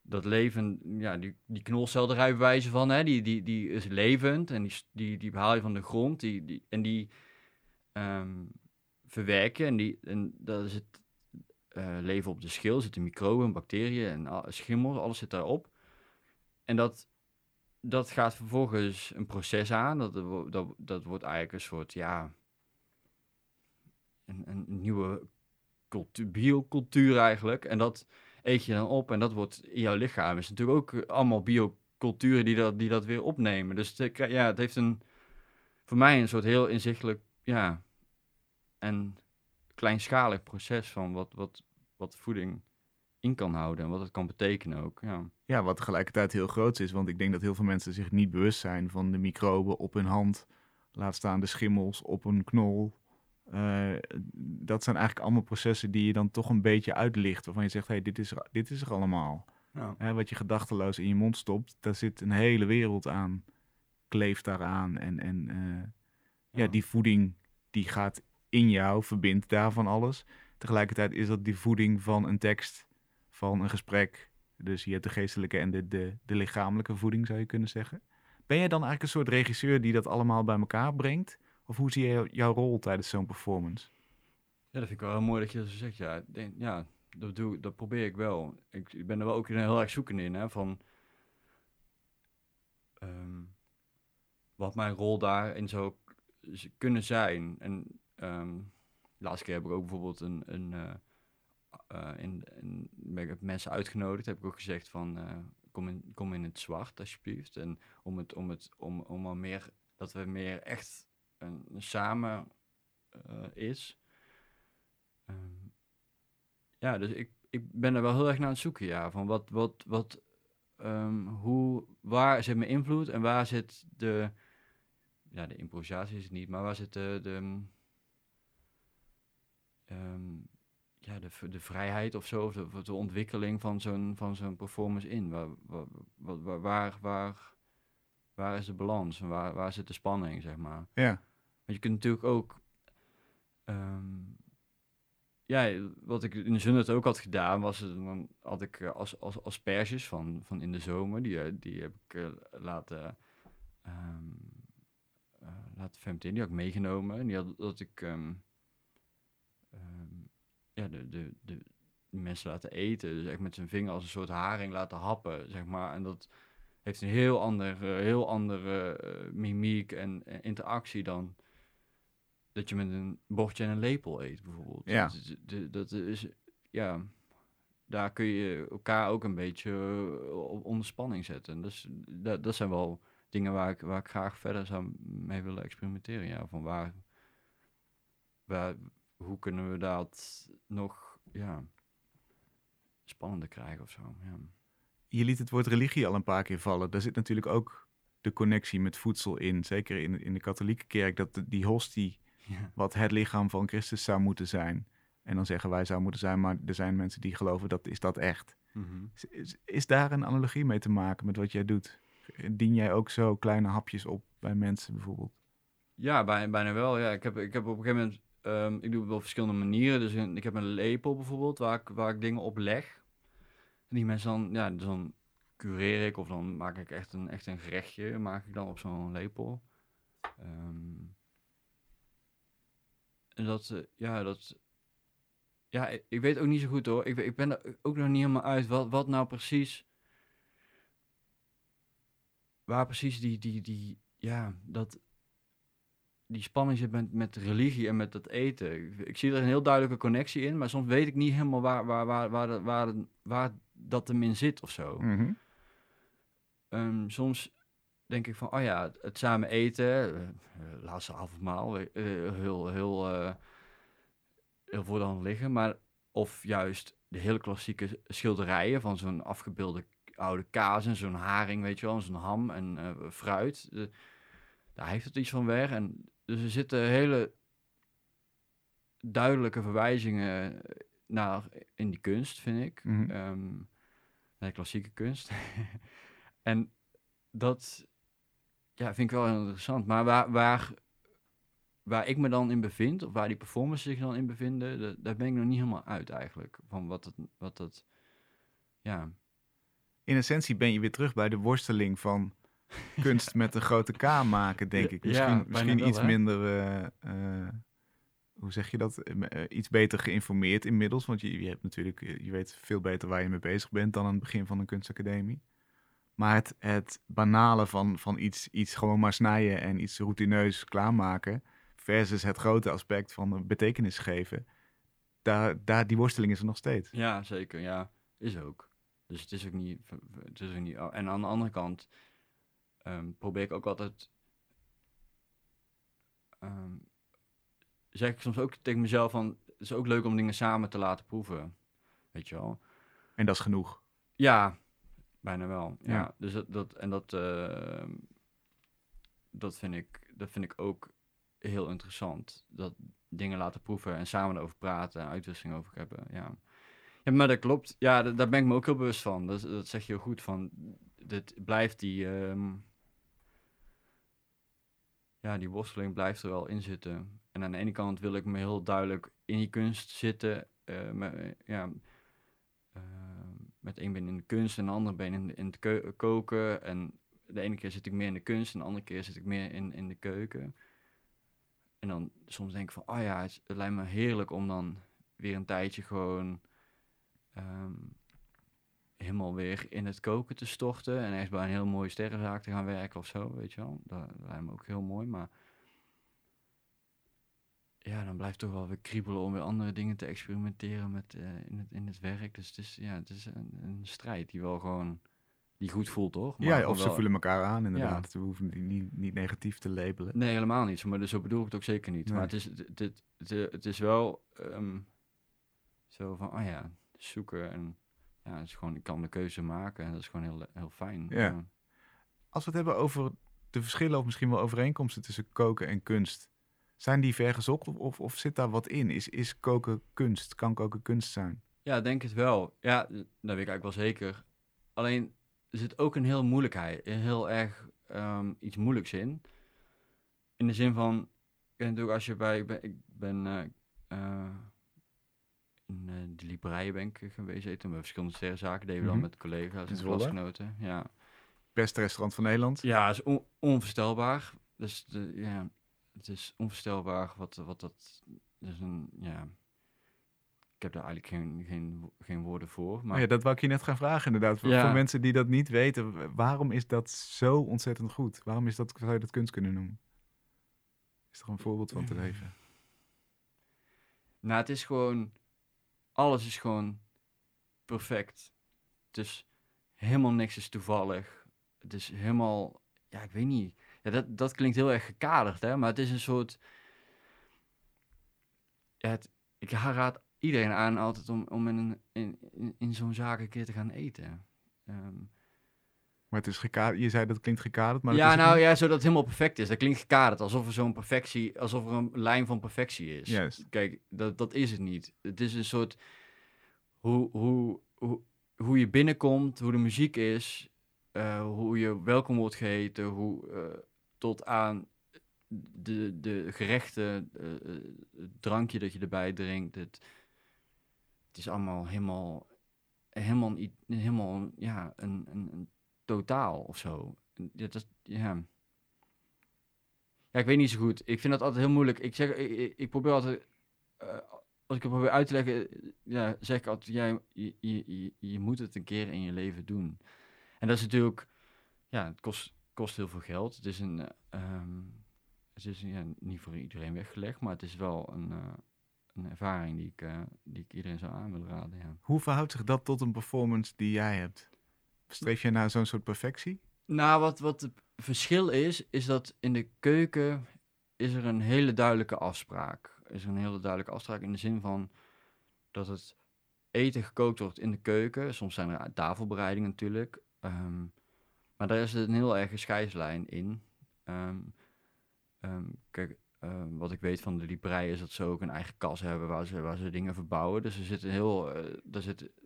dat leven, ja, die, die knolselderij bewijzen van, hè, die, die, die is levend en die, die, die haal je van de grond die, die, en die ehm, verwerken en, die, en dat is het eh, leven op de schil, zitten microben, bacteriën en schimmels, alles zit daarop. En dat, dat gaat vervolgens een proces aan, dat, dat, dat wordt eigenlijk een soort, ja, een, een nieuwe cultuur, biocultuur eigenlijk. En dat eet je dan op en dat wordt in jouw lichaam. is natuurlijk ook allemaal bioculturen die dat, die dat weer opnemen. Dus ja, het heeft een, voor mij een soort heel inzichtelijk, ja, en kleinschalig proces van wat, wat, wat voeding in kan houden en wat het kan betekenen ook. Ja, Ja, wat tegelijkertijd heel groot is. Want ik denk dat heel veel mensen zich niet bewust zijn van de microben op hun hand. Laat staan de schimmels op een knol. Eh, dat zijn eigenlijk allemaal processen die je dan toch een beetje uitlicht. Waarvan je zegt, hey, dit, is er, dit is er allemaal. ja. Hè, wat je gedachteloos in je mond stopt, daar zit een hele wereld aan. Kleeft daaraan. En, en eh, ja, die voeding die gaat in jou, verbindt daarvan alles. Tegelijkertijd is dat die voeding van een tekst, van een gesprek. Dus je hebt de geestelijke en de, de, de lichamelijke voeding, zou je kunnen zeggen. Ben jij dan eigenlijk een soort regisseur die dat allemaal bij elkaar brengt? Of hoe zie je jou- jouw rol tijdens zo'n performance? Ja, dat vind ik wel heel mooi dat je dat zo zegt. Ja, ja dat, doe, dat probeer ik wel. Ik, ben er wel ook heel erg zoekende in, hè, van ehm, wat mijn rol daarin zou kunnen zijn. En ehm, de laatste keer heb ik ook bijvoorbeeld een, een eh, eh, in, mensen uitgenodigd, heb ik ook gezegd van eh, kom, in, kom in het zwart alsjeblieft. En om het, om het, om, om al meer, dat we meer echt een, een samen is. Ehm, ja, dus ik, ik ben er wel heel erg naar aan het zoeken, ja. Van wat, wat, wat, ehm, hoe, waar zit mijn invloed en waar zit de, ja, de improvisatie is het niet, maar waar zit de, de, ehm, ja, de, de vrijheid of zo, of de, de ontwikkeling van zo'n, van zo'n performance in? Waar, waar, waar, waar, is de balans en waar, waar zit de spanning, zeg maar? Ja, Want je kunt natuurlijk ook. ehm, ja, wat ik in de Zundert ook had gedaan, was het, dan had ik eh, als, als asperges van, van in de zomer, die, eh, die heb ik eh, laten, eh, laten fermenteren, die had ik meegenomen. En die had dat ik ja, de, de, de mensen laten eten, dus echt met zijn vinger als een soort haring laten happen, zeg maar. En dat heeft een heel andere, heel andere eh, mimiek en eh, interactie dan dat je met een bordje en een lepel eet, bijvoorbeeld. Ja. Dat, de- dat is, ja, daar kun je elkaar ook een beetje eh, op- onder spanning zetten. Dus dat, dat zijn wel dingen waar ik, waar ik graag verder zou mee willen experimenteren. Ja, van waar, waar, hoe kunnen we dat nog, ja, spannender krijgen of zo. Ja. je liet het woord religie al een paar keer vallen. Daar zit natuurlijk ook de connectie met voedsel in. Zeker in, in de katholieke kerk, dat de- die hostie, Ja. wat het lichaam van Christus zou moeten zijn. En dan zeggen wij zou moeten zijn, maar er zijn mensen die geloven dat is dat echt. Mhm. Is, is, is daar een analogie mee te maken met wat jij doet? Dien jij ook zo kleine hapjes op bij mensen bijvoorbeeld? Ja, bijna, bijna wel. Ja. Ik, heb, ik heb op een gegeven moment, ehm, ik doe het op verschillende manieren. Dus ik heb een lepel bijvoorbeeld, waar ik, waar ik dingen op leg. En die mensen dan, ja, dan cureer ik of dan maak ik echt een, echt een gerechtje, maak ik dan op zo'n lepel. Ehm, en dat, eh, ja, dat, ja, ik, weet ook niet zo goed hoor. Ik, ik ben er ook nog niet helemaal uit wat, wat nou precies, waar precies die, die, die, ja, dat, die spanning zit met, met religie en met het eten. Ik, ik zie er een heel duidelijke connectie in, maar soms weet ik niet helemaal waar, waar, waar, waar, dat- waar, waar dat hem in zit of zo. Mhm. Ehm, soms denk ik van, oh ja, het, samen eten, eh, laatste avondmaal, eh, heel, heel, eh, heel voor de hand liggen. Maar, of juist de hele klassieke schilderijen van zo'n afgebeelde oude kaas en zo'n haring, weet je wel, zo'n ham en fruit. Daar heeft het iets van weg. En dus er zitten hele duidelijke verwijzingen naar in die kunst, vind ik. Mhm. Ehm, naar de klassieke kunst. en dat ja, vind ik wel interessant. Maar waar, waar, waar ik me dan in bevind, of waar die performers zich dan in bevinden, da- daar ben ik nog niet helemaal uit eigenlijk. Van wat het, wat dat, ja. In essentie ben je weer terug bij de worsteling van kunst met een grote K maken, denk ik. Misschien, misschien wel, iets hè? minder, eh, eh, hoe zeg je dat? Eh, iets beter geïnformeerd inmiddels. Want je, je hebt natuurlijk, je weet veel beter waar je mee bezig bent dan aan het begin van een kunstacademie. Maar het, het banale van, van iets, iets gewoon maar snijden en iets routineus klaarmaken, versus het grote aspect van betekenis geven, daar, daar, die worsteling is er nog steeds. Ja, zeker. Ja, is ook. Dus het is ook niet. Het is ook niet en aan de andere kant ehm, probeer ik ook altijd. ehm, zeg ik soms ook tegen mezelf van. Het is ook leuk om dingen samen te laten proeven. Weet je wel. En dat is genoeg. Ja, bijna wel. Ja. Ja. Dus dat, dat en dat. ehm, dat vind ik. Dat vind ik ook heel interessant. Dat dingen laten proeven en samen erover praten en uitwisseling over hebben. Ja. Ja, maar dat klopt. Ja, da- daar ben ik me ook heel bewust van. Dat, dat zeg je heel goed. Van, dit blijft die... ja, die worsteling blijft er wel in zitten. En aan de ene kant wil ik me heel duidelijk in die kunst zitten. eh, met, ja, eh, met één been in de kunst en de andere been in, in het koken. En de ene keer zit ik meer in de kunst en de andere keer zit ik meer in, in de keuken. En dan soms denk ik van, oh ja, het lijkt me heerlijk om dan weer een tijdje gewoon ehm, helemaal weer in het koken te storten. En ergens bij een heel mooie sterrenzaak te gaan werken of zo, weet je wel. Dat, lijkt me ook heel mooi, maar... Ja, dan blijft toch wel weer kriebelen om weer andere dingen te experimenteren met, eh, in, het, in het werk. Dus het is, ja, het is een, een strijd die wel gewoon... Die goed voelt, toch? Maar ja, of ze voelen elkaar aan inderdaad. We hoeven die niet, niet negatief te labelen. Nee, helemaal niet. Maar dus zo bedoel ik het ook zeker niet. Nee. Maar het is, het, het, het, het is wel ehm, zo van, oh ja, zoeken. En ja, het is gewoon, ik kan de keuze maken. En dat is gewoon heel, heel fijn. Ja. Als we het hebben over de verschillen of misschien wel overeenkomsten tussen koken en kunst. Zijn die vergezocht of, of, of zit daar wat in? Is, is koken kunst? Kan koken kunst zijn? Ja, ik denk het wel. Ja, dat weet ik eigenlijk wel zeker. Alleen, er zit ook een heel moeilijkheid, een heel erg ehm, iets moeilijks in. In de zin van, natuurlijk als je bij, ik ben, ik ben eh, eh, de Libreien ben ik geweest eten, bij verschillende sterrenzaken, deden we dan Mhm. met collega's en klasgenoten. Ja, Beste restaurant van Nederland? ja het is on- onvoorstelbaar. Dus de, ja, het is onvoorstelbaar wat, wat dat, dus een, ja... Ik heb daar eigenlijk geen, geen, geen woorden voor. Maar ja, dat wou ik je net gaan vragen inderdaad. Voor, Ja. voor mensen die dat niet weten, waarom is dat zo ontzettend goed? Waarom is dat, zou je dat kunst kunnen noemen? Is er een voorbeeld van te geven? Nou, het is gewoon... Alles is gewoon perfect. Dus helemaal niks is toevallig. Het is helemaal... Ja, ik weet niet. Ja, dat, dat klinkt heel erg gekaderd, hè. Maar het is een soort... Het, ik raad iedereen aan altijd om, om in, in, in, in zo'n zaak een keer te gaan eten. ehm, Maar het is gekaderd. Je zei dat klinkt gekaderd, maar ja, nou ja, zodat het helemaal perfect is. Dat klinkt gekaderd, alsof er zo'n perfectie, alsof er een lijn van perfectie is. Kijk, dat, dat is het niet. Het is een soort hoe, hoe, hoe, hoe je binnenkomt, hoe de muziek is, eh, hoe je welkom wordt geheten, hoe eh, tot aan de, de gerechten, eh, het drankje dat je erbij drinkt. Het, het is allemaal helemaal, helemaal, helemaal ja, een, een, een totaal of zo. Ja, ik weet niet zo goed. Ik vind dat altijd heel moeilijk. Ik, zeg, ik, probeer altijd, eh, als ik het probeer uit te leggen, ja, zeg ik altijd, jij, je, moet het een keer in je leven doen. En dat is natuurlijk, ja, het kost, kost heel veel geld. Het is een, eh, ehm, het is ja, niet voor iedereen weggelegd, maar het is wel een, eh, een ervaring die ik, die ik iedereen zou aan willen raden. Ja. Hoe verhoudt zich dat tot een performance die jij hebt? Streef je naar zo'n soort perfectie? Nou, wat, wat het verschil is, is dat in de keuken is er een hele duidelijke afspraak. Is er een hele duidelijke afspraak in de zin van dat het eten gekookt wordt in de keuken. Soms zijn er tafelbereidingen natuurlijk. ehm, maar daar is een heel erg scheidslijn in. Ehm, ehm, kijk, wat ik weet van de librei is dat ze ook een eigen kas hebben waar ze, waar ze dingen verbouwen. Dus er zitten heel, eh er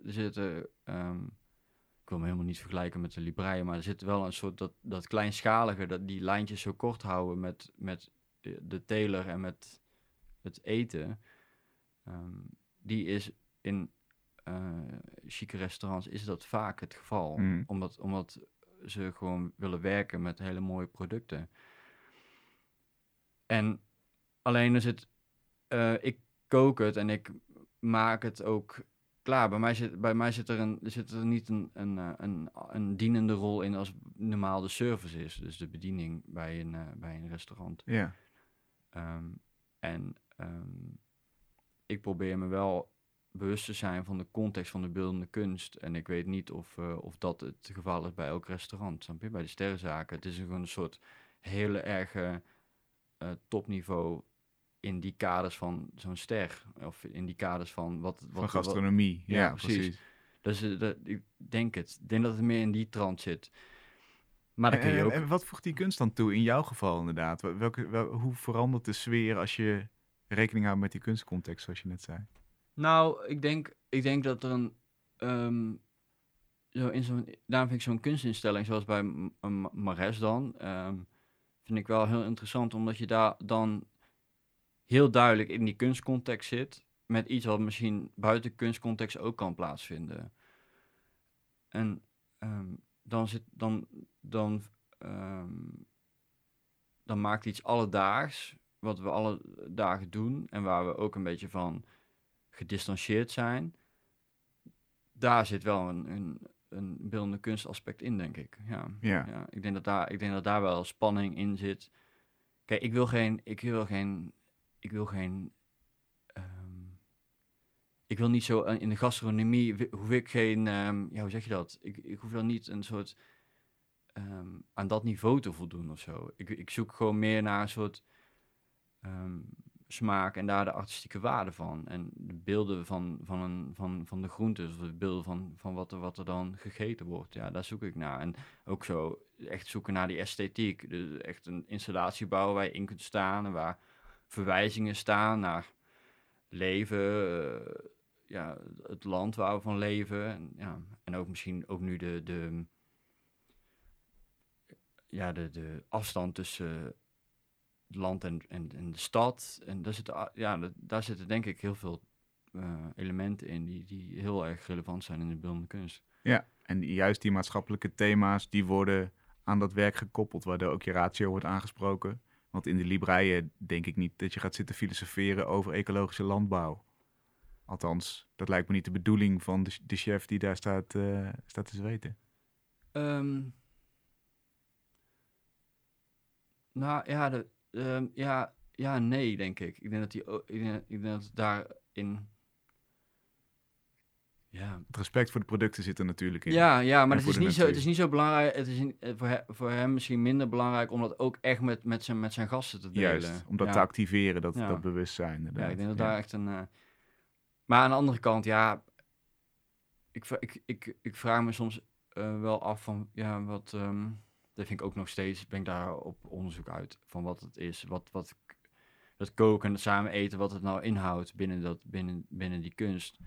zitten, ik wil me helemaal niet vergelijken met de libreien, maar er zit wel een soort dat, dat kleinschalige, dat die lijntjes zo kort houden met, met de teler en met het eten. Ehm, die is in eh chique restaurants is dat vaak het geval. Mm. Omdat, omdat ze gewoon willen werken met hele mooie producten. En alleen is het, eh, ik kook het en ik maak het ook klaar. Bij mij zit, bij mij zit er, een, zit er niet een, een, eh, een, een dienende rol in als normaal de service is. Dus de bediening bij een, eh, bij een restaurant. Ja. Ehm, en ehm, ik probeer me wel bewust te zijn van de context van de beeldende kunst. En ik weet niet of, eh, of dat het geval is bij elk restaurant. Snap je? Bij de sterrenzaken. Het is gewoon een soort hele erge topniveau in die kaders van zo'n ster. Of in die kaders van wat... wat Van wat- gastronomie. Ja, Ja, precies. precies. Dus eh, dat, ik denk het. Ik denk dat het meer in die trant zit. Maar dan kun je En- ook... en wat voegt die kunst dan toe in jouw geval inderdaad? Wel- Welke, wel- hoe verandert de sfeer als je rekening houdt met die kunstcontext, zoals je net zei? Nou, ik denk, ik denk dat er een. ehm, zo in zo'n, daarom vind ik zo'n kunstinstelling zoals bij M- M- Mares dan. ehm, vind ik wel heel interessant, omdat je daar dan heel duidelijk in die kunstcontext zit. Met iets wat misschien buiten kunstcontext ook kan plaatsvinden. En ehm, dan zit dan. dan ehm, dan maakt iets alledaags, wat we alle dagen doen en waar we ook een beetje van gedistanceerd zijn, daar zit wel een, een, een beeldende kunstaspect in, denk ik. Ja. Ja. ik, denk dat daar, ik denk dat daar wel spanning in zit. Kijk, ik wil geen, ik wil geen, ik wil geen, ehm, ik wil niet zo eh, in de gastronomie, hoef ik geen, ehm, ja, hoe zeg je dat? Ik, ik hoef dan niet een soort, ehm, aan dat niveau te voldoen of zo. Ik, ik zoek gewoon meer naar een soort smaak en daar de artistieke waarde van. En de beelden van, van, een, van, van de groentes, of de beelden van, van wat, er, wat er dan gegeten wordt. Ja, daar zoek ik naar. En ook zo echt zoeken naar die esthetiek. Dus echt een installatie bouwen waar je in kunt staan en waar verwijzingen staan naar leven, eh, ja, het land waar we van leven. En, ja, en ook misschien ook nu de, de, ja, de, de afstand tussen het land en, en, de stad. En daar zitten, a- ja, daar zitten denk ik heel veel eh, elementen in die, die heel erg relevant zijn in de beeldende kunst. Ja, en juist die maatschappelijke thema's, die worden aan dat werk gekoppeld, waardoor ook je ratio wordt aangesproken. Want in de libreien denk ik niet dat je gaat zitten filosoferen over ecologische landbouw. Althans, dat lijkt me niet de bedoeling van de, chef die daar staat, eh, staat te zweten. Ehm, nou ja, ehm, ja, ja, nee, denk ik. Ik denk dat, die, ik denk, ik denk dat daarin. Ja, Het respect voor de producten zit er natuurlijk in. ja, ja maar het is, niet zo, het is niet zo belangrijk. Het is in- voor, he- voor hem misschien minder belangrijk om dat ook echt met, met, zijn, met zijn gasten te delen. Juist, om dat ja. te activeren, dat, Ja. dat bewustzijn. Ja, ik denk dat Ja. daar echt een. eh, Maar aan de andere kant, ja. Ik, ik, ik, ik vraag me soms eh, wel af van, ja, wat, ehm, dat vind ik ook nog steeds, ben ik daar op onderzoek uit, van wat het is, wat, wat dat koken en het samen eten, wat het nou inhoudt binnen, dat, binnen, binnen die kunst.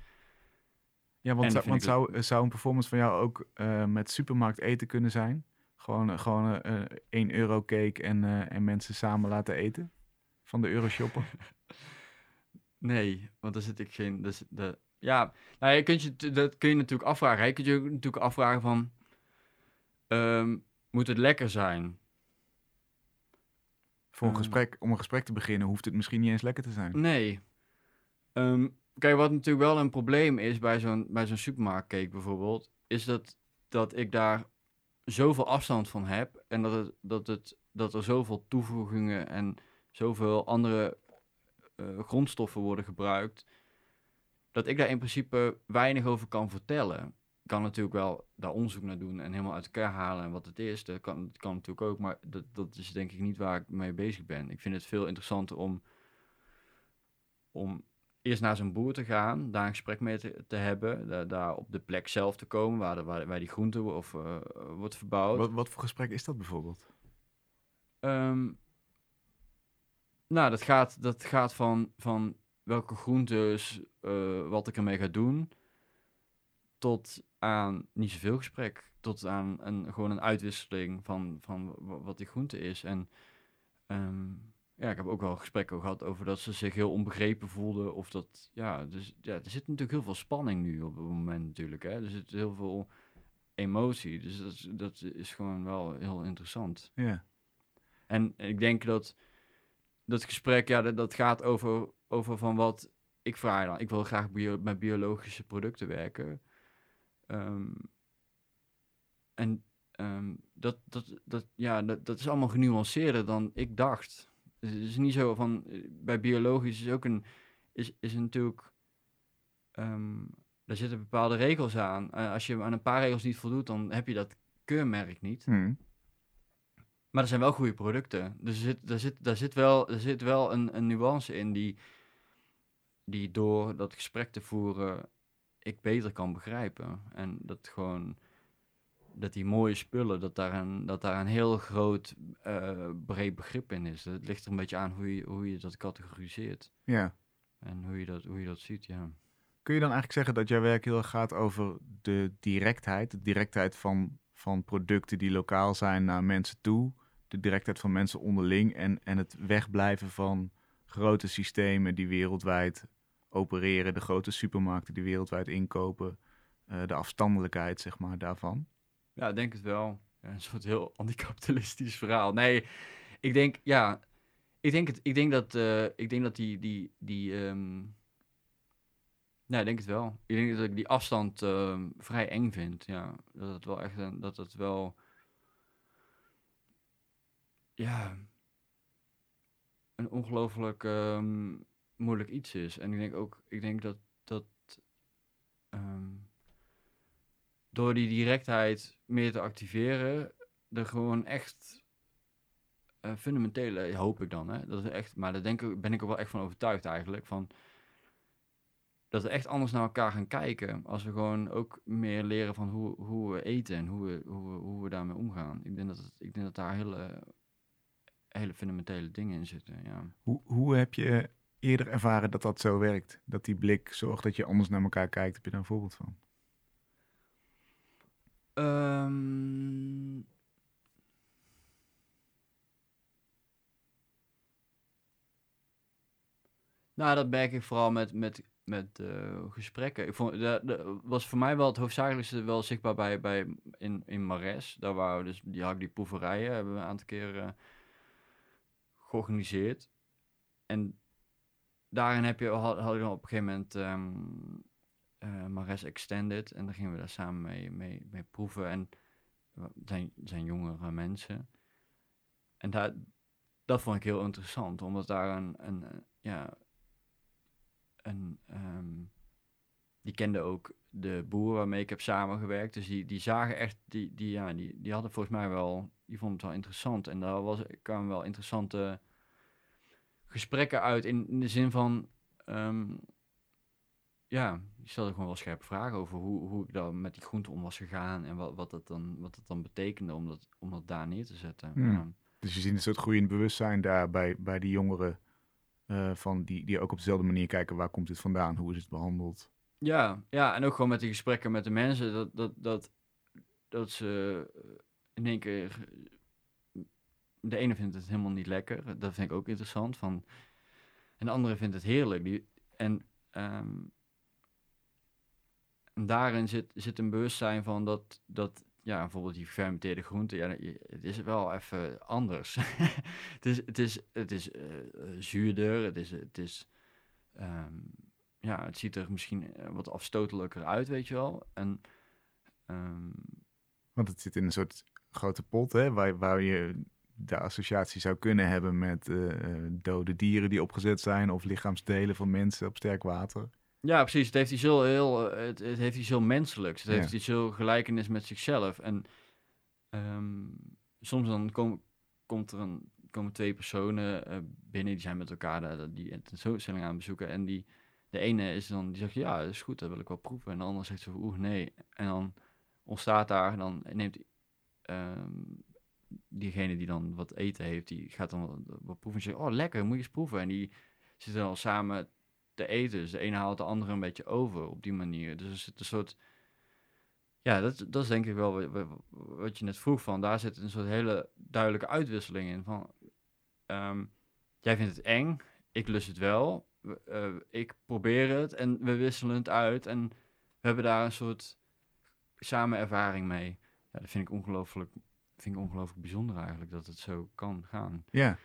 Ja, want, zou, want ik zou, zou een performance van jou ook eh, met supermarkt eten kunnen zijn? Gewoon, eh, gewoon eh, 1 euro cake en, en mensen samen laten eten? Van de Euroshopper? Nee, want daar zit ik geen. Dus de, ja, nou, je kunt je, dat kun je natuurlijk afvragen. Je kunt je ook natuurlijk afvragen van. ehm, moet het lekker zijn? Voor een Eh. gesprek, om een gesprek te beginnen hoeft het misschien niet eens lekker te zijn. Nee. Ehm, kijk, wat natuurlijk wel een probleem is bij zo'n, bij zo'n supermarktcake bijvoorbeeld, is dat, dat ik daar zoveel afstand van heb en dat, het, dat, het, dat er zoveel toevoegingen en zoveel andere eh, grondstoffen worden gebruikt, dat ik daar in principe weinig over kan vertellen. Ik kan natuurlijk wel daar onderzoek naar doen en helemaal uit elkaar halen en wat het is. Dat kan, dat kan natuurlijk ook, maar dat, dat is denk ik niet waar ik mee bezig ben. Ik vind het veel interessanter om, om eerst naar zo'n boer te gaan, daar een gesprek mee te, te hebben, daar, daar op de plek zelf te komen waar, de, waar, waar die groente of, eh, wordt verbouwd. Wat, wat voor gesprek is dat bijvoorbeeld? Ehm, nou, dat gaat, dat gaat van, van welke groentes, eh, wat ik ermee ga doen, tot aan niet zoveel gesprek, tot aan een, gewoon een uitwisseling van, van wa- wat die groente is. En ehm, ja, ik heb ook wel gesprekken gehad over dat ze zich heel onbegrepen voelden. Of dat, ja, dus ja, er zit natuurlijk heel veel spanning nu op het moment natuurlijk. Hè? Er zit heel veel emotie, dus dat, is- dat is gewoon wel heel interessant. Ja. En ik denk dat dat gesprek, ja, dat, dat gaat over, over van wat ik vraag dan. Ik wil graag bio, met biologische producten werken. Ehm, en ehm, dat, dat, dat, ja, dat, dat is allemaal genuanceerder dan ik dacht. Het is niet zo van, eh, bij biologisch is ook een, is, is natuurlijk, ehm daar zitten bepaalde regels aan. Eh, als je aan een paar regels niet voldoet, dan heb je dat keurmerk niet. Hm. Maar er zijn wel goede producten. Dus er zit, er zit, daar zit wel, er zit wel een, een nuance in die, die door dat gesprek te voeren ik beter kan begrijpen. En dat gewoon dat die mooie spullen, dat daar een, dat daar een heel groot eh, breed begrip in is. Het ligt er een beetje aan hoe je, hoe je dat categoriseert. Ja. En hoe je dat, hoe je dat ziet, ja. Kun je dan eigenlijk zeggen dat jouw werk heel erg gaat over de directheid? De directheid van, van producten die lokaal zijn naar mensen toe. De directheid van mensen onderling. En, en het wegblijven van grote systemen die wereldwijd opereren. De grote supermarkten die wereldwijd inkopen. eh, de afstandelijkheid, zeg maar, daarvan. Ja, ik denk het wel. Ja, een soort heel anticapitalistisch verhaal. Nee, ik denk, ja, ik denk, het, ik denk dat, eh, ik denk dat die, die, die, ehm, nee, ik denk het wel. Ik denk dat ik die afstand ehm, vrij eng vind, ja. Dat het wel echt, een, dat het wel, ja, een ongelooflijk ehm, moeilijk iets is. En ik denk ook, ik denk dat, dat, ehm, door die directheid meer te activeren, er gewoon echt eh, fundamentele, hoop ik dan, hè, dat is echt, maar daar denk ik, ben ik er wel echt van overtuigd eigenlijk, van dat we echt anders naar elkaar gaan kijken, als we gewoon ook meer leren van hoe, hoe we eten en hoe we, hoe, we, hoe we daarmee omgaan. Ik denk dat, ik denk dat daar hele, hele fundamentele dingen in zitten, ja. Hoe, hoe heb je eerder ervaren dat dat zo werkt? Dat die blik zorgt dat je anders naar elkaar kijkt. Heb je daar een voorbeeld van? Ehm, nou, dat merk ik vooral met, met, met eh, gesprekken. Ik vond, dat, was voor mij wel het hoofdzakelijkste wel zichtbaar bij, bij in, in Mares. Daar waren we dus, die had die proeverijen, hebben we een aantal keer eh, georganiseerd. En daarin heb je, had, had ik dan op een gegeven moment ehm eh, Mares Extended. En daar gingen we daar samen mee, mee, proeven. En zijn, zijn jongere mensen. En daar, dat vond ik heel interessant, omdat daar een, eh, ja, een, ehm, die kende ook de boer waarmee ik heb samengewerkt. Dus die, die zagen echt, die, die, ja, die, die hadden volgens mij wel, die vonden het wel interessant. En daar was, kwamen wel interessante gesprekken uit in, in de zin van, ehm, ja, ik stelde gewoon wel scherpe vragen over hoe, hoe ik dan met die groente om was gegaan en wat, wat, dat, dan, wat dat dan betekende om dat, om dat daar neer te zetten. Hmm. Ja. Dus je ziet een soort groeiend bewustzijn daar bij, bij die jongeren. eh, van die, die ook op dezelfde manier kijken, waar komt dit vandaan? Hoe is het behandeld? Ja, ja, en ook gewoon met die gesprekken met de mensen, dat, dat, dat, dat ze eh, in één keer... De ene vindt het helemaal niet lekker, dat vind ik ook interessant. Van, en de andere vindt het heerlijk. Die, en, ehm, en daarin zit, zit een bewustzijn van dat, dat ja, bijvoorbeeld die gefermenteerde groenten, ja, het is wel even anders. het is, het is, het is eh, eh, zuurder, het is, het is ehm, ja, het ziet er misschien eh, wat afstotelijker uit, weet je wel. En ehm, Want het zit in een soort grote pot, hè, waar, waar je de associatie zou kunnen hebben met dode dieren die opgezet zijn of lichaamsdelen van mensen op sterk water. Ja, precies. Het heeft iets heel, heel, eh, het, het heeft iets heel menselijks. Het Ja. heeft iets heel gelijkenis met zichzelf. En ehm, soms dan kom, komt er een, komen twee personen eh, binnen, die zijn met elkaar de, die een tentoonstelling aan bezoeken. En die, de ene is dan, die zegt, ja, dat is goed, dat wil ik wel proeven. En de ander zegt zo, oeh, nee. En dan ontstaat daar, en dan neemt ehm, diegene die dan wat eten heeft, die gaat dan wat, wat proeven en zegt, oh, lekker, moet je eens proeven. En die zitten dan samen te eten. Dus de ene haalt de andere een beetje over op die manier. Dus er zit een soort... Ja, dat, dat is denk ik wel wa- wa- wat je net vroeg van. Daar zit een soort hele duidelijke uitwisseling in. Van, ehm, jij vindt het eng, ik lust het wel. we- eh, ik probeer het en we wisselen het uit. En we hebben daar een soort samen ervaring mee. Ja, dat vind ik ongelooflijk, vind ik ongelooflijk bijzonder eigenlijk, dat het zo kan gaan. Ja,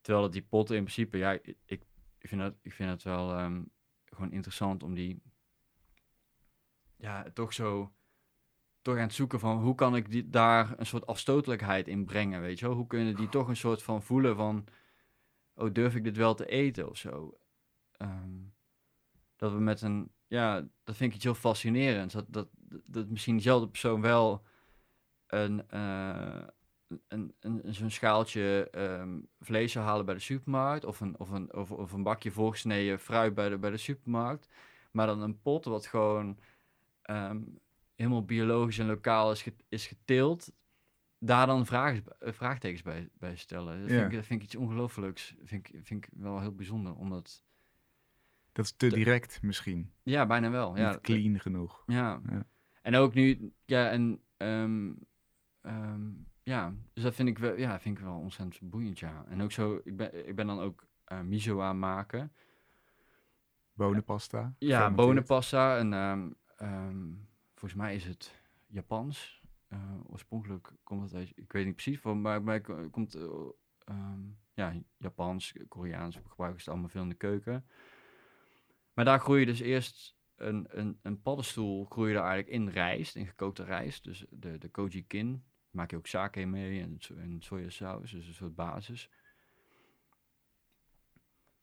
Terwijl het die potten in principe, ja, ik, ik vind het, ik vind het wel ehm, gewoon interessant om die, ja, toch zo, toch aan het zoeken van hoe kan ik die, daar een soort afstotelijkheid in brengen, weet je wel? Hoe kunnen die toch een soort van voelen van, oh, durf ik dit wel te eten of zo? Ehm, dat we met een, ja, dat vind ik iets heel fascinerends. Dat, dat, dat misschien diezelfde persoon wel een, eh, een, een, zo'n schaaltje ehm, vlees zou halen bij de supermarkt. Of een, of een, of, of een bakje voorgesneden fruit bij de, bij de supermarkt. Maar dan een pot wat gewoon ehm, helemaal biologisch en lokaal is, get- is geteeld. Daar dan eh, vraagtekens bij, bij stellen. Dat, Ja. vind ik, dat vind ik iets ongelooflijks. Vind ik, vind ik wel heel bijzonder. Omdat, dat is te direct misschien. ja, bijna wel. Ja, Niet clean genoeg. Ja. Ja. En ook nu, ja, en ehm, ja, dus dat vind ik wel, ja, vind ik wel ontzettend boeiend, ja. En ook zo, ik ben, ik ben dan ook eh, miso aan maken. Bonenpasta. Ja, bonenpasta en ehm, ehm, volgens mij is het Japans. Eh, oorspronkelijk komt het uit, ik weet niet precies, van, maar bij komt, ehm, ja, Japans, Koreaans gebruiken ze het allemaal veel in de keuken. Maar daar groei je dus eerst een, een, een paddenstoel groei je daar eigenlijk in rijst, in gekookte rijst. Dus de, de koji kin, maak je ook sake mee en, en sojasaus, dus een soort basis.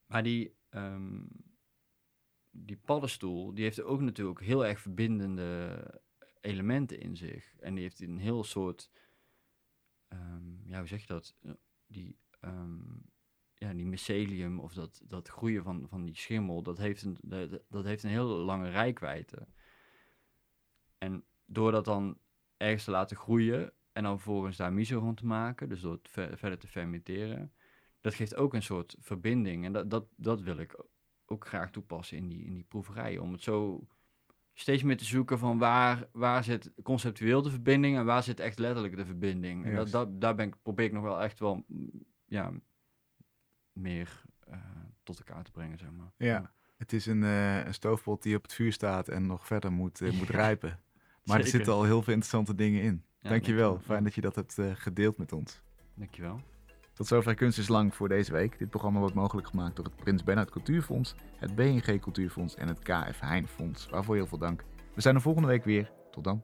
Maar die, ehm, die paddenstoel, die heeft ook natuurlijk heel erg verbindende elementen in zich. En die heeft een heel soort, ehm, ja, hoe zeg je dat? Eh, Die, ehm, ja, die mycelium of dat, dat groeien van, van die schimmel, dat heeft, een, dat, dat heeft een hele lange rijkwijde. En door dat dan ergens te laten groeien en dan vervolgens daar miso van te maken, dus door het ver- verder te fermenteren, dat geeft ook een soort verbinding. En dat, dat, dat wil ik ook graag toepassen in die, in die proeverijen. Om het zo steeds meer te zoeken van waar, waar zit conceptueel de verbinding en waar zit echt letterlijk de verbinding. En dat, dat, daar ben ik, probeer ik nog wel echt wel mm, ja, meer eh, tot elkaar te brengen, zeg maar. Ja, het is een, eh, een stoofpot die op het vuur staat en nog verder moet, eh, moet rijpen. Maar er zitten al heel veel interessante dingen in. Dankjewel. Fijn dat je dat hebt eh, gedeeld met ons. Dankjewel. Tot zover Kunst is Lang voor deze week. Dit programma wordt mogelijk gemaakt door het Prins Bernhard Cultuurfonds, het BNG Cultuurfonds en het KF Heijn Fonds. Waarvoor heel veel dank. We zijn er volgende week weer. Tot dan.